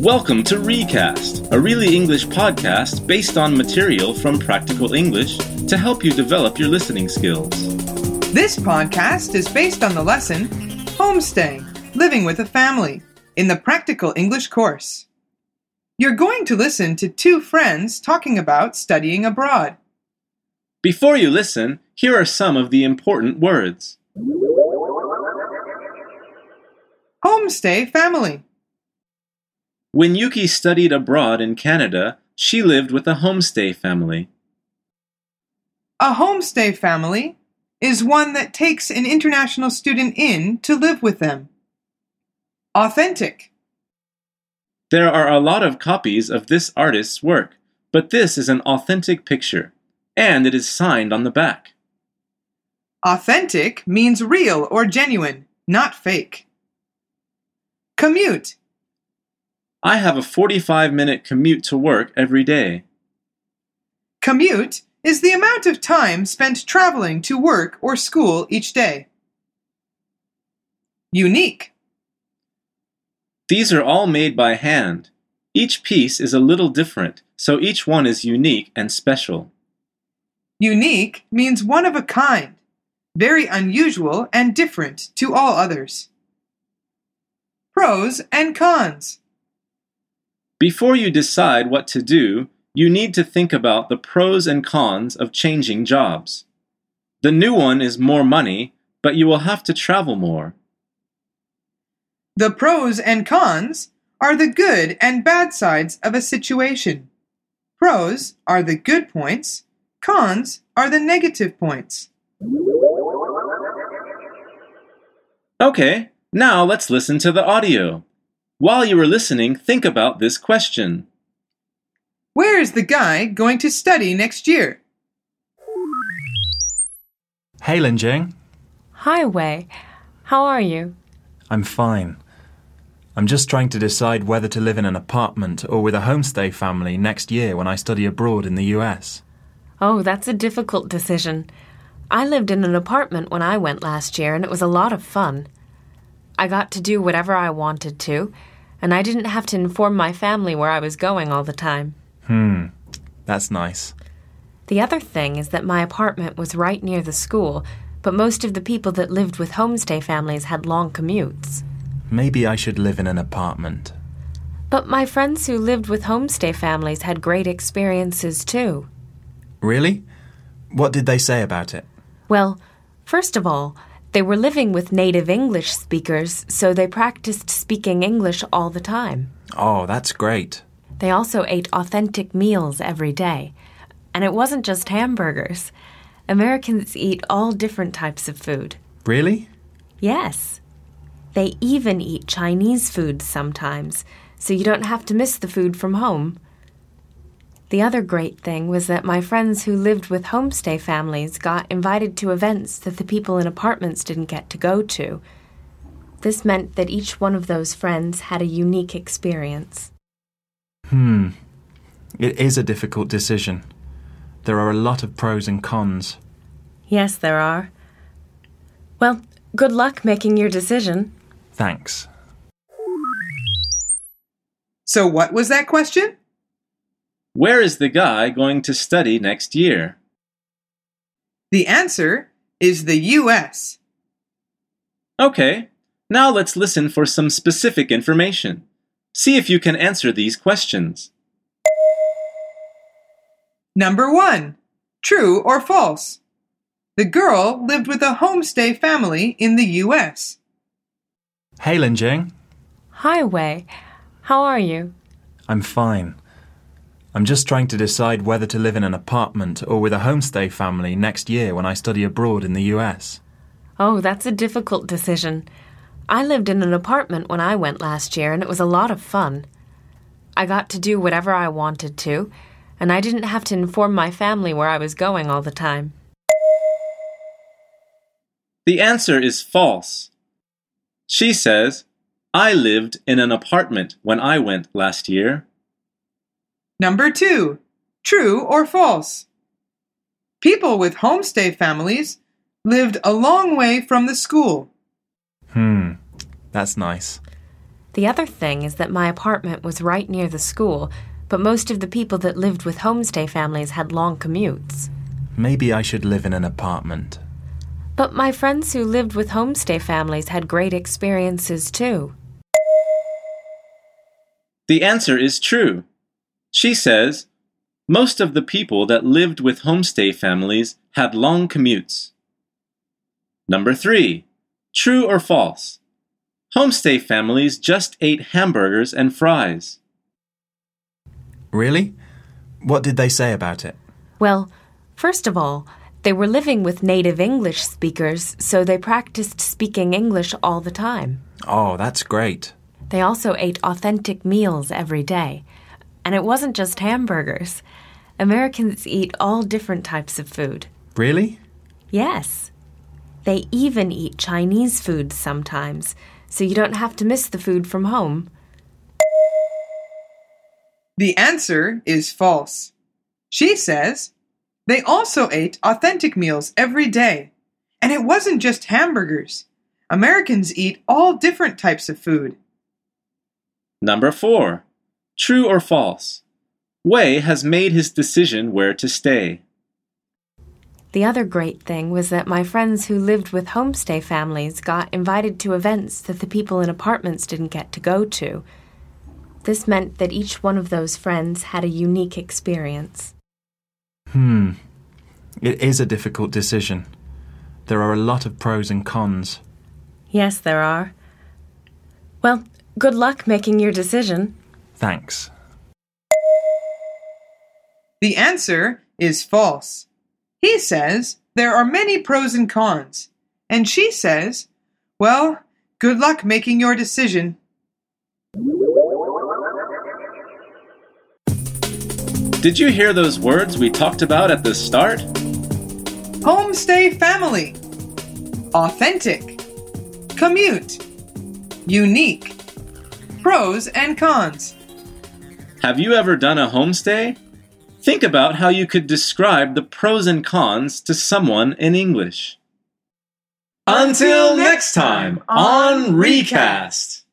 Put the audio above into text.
Welcome to Recast, a really English podcast based on material from Practical English to help you develop your listening skills. This podcast is based on the lesson Homestay Living with a Family in the Practical English course. You're going to listen to two friends talking about studying abroad. Before you listen, here are some of the important words Homestay Family. When Yuki studied abroad in Canada, she lived with a homestay family. A homestay family is one that takes an international student in to live with them. Authentic. There are a lot of copies of this artist's work, but this is an authentic picture, and it is signed on the back. Authentic means real or genuine, not fake. Commute. I have a 45 minute commute to work every day. Commute is the amount of time spent traveling to work or school each day. Unique. These are all made by hand. Each piece is a little different, so each one is unique and special. Unique means one of a kind, very unusual and different to all others. Pros and cons. Before you decide what to do, you need to think about the pros and cons of changing jobs. The new one is more money, but you will have to travel more. The pros and cons are the good and bad sides of a situation. Pros are the good points, cons are the negative points. Okay, now let's listen to the audio. While you are listening, think about this question Where is the guy going to study next year? Hey, Linjing. Hi, Wei. How are you? I'm fine. I'm just trying to decide whether to live in an apartment or with a homestay family next year when I study abroad in the US. Oh, that's a difficult decision. I lived in an apartment when I went last year, and it was a lot of fun. I got to do whatever I wanted to, and I didn't have to inform my family where I was going all the time. Hmm, that's nice. The other thing is that my apartment was right near the school, but most of the people that lived with homestay families had long commutes. Maybe I should live in an apartment. But my friends who lived with homestay families had great experiences too. Really? What did they say about it? Well, first of all, they were living with native English speakers, so they practiced speaking English all the time. Oh, that's great. They also ate authentic meals every day. And it wasn't just hamburgers. Americans eat all different types of food. Really? Yes. They even eat Chinese food sometimes, so you don't have to miss the food from home. The other great thing was that my friends who lived with homestay families got invited to events that the people in apartments didn't get to go to. This meant that each one of those friends had a unique experience. Hmm. It is a difficult decision. There are a lot of pros and cons. Yes, there are. Well, good luck making your decision. Thanks. So, what was that question? Where is the guy going to study next year? The answer is the US. Okay, now let's listen for some specific information. See if you can answer these questions. Number one True or false? The girl lived with a homestay family in the US. Hey, Linjing. Hi, Wei. How are you? I'm fine. I'm just trying to decide whether to live in an apartment or with a homestay family next year when I study abroad in the US. Oh, that's a difficult decision. I lived in an apartment when I went last year, and it was a lot of fun. I got to do whatever I wanted to, and I didn't have to inform my family where I was going all the time. The answer is false. She says, I lived in an apartment when I went last year. Number two True or false? People with homestay families lived a long way from the school. Hmm, that's nice. The other thing is that my apartment was right near the school, but most of the people that lived with homestay families had long commutes. Maybe I should live in an apartment. But my friends who lived with homestay families had great experiences too. The answer is true. She says, most of the people that lived with homestay families had long commutes. Number three, true or false? Homestay families just ate hamburgers and fries. Really? What did they say about it? Well, first of all, they were living with native English speakers, so they practiced speaking English all the time. Oh, that's great. They also ate authentic meals every day. And it wasn't just hamburgers. Americans eat all different types of food. Really? Yes. They even eat Chinese food sometimes, so you don't have to miss the food from home. The answer is false. She says they also ate authentic meals every day. And it wasn't just hamburgers. Americans eat all different types of food. Number four, true or false? Wei has made his decision where to stay. The other great thing was that my friends who lived with homestay families got invited to events that the people in apartments didn't get to go to. This meant that each one of those friends had a unique experience. Hmm. It is a difficult decision. There are a lot of pros and cons. Yes, there are. Well, good luck making your decision. Thanks. The answer is false. He says there are many pros and cons. And she says, well, good luck making your decision. Did you hear those words we talked about at the start? Homestay family. Authentic. Commute. Unique. Pros and cons. Have you ever done a homestay? Think about how you could describe the pros and cons to someone in English. Until next time on Recast.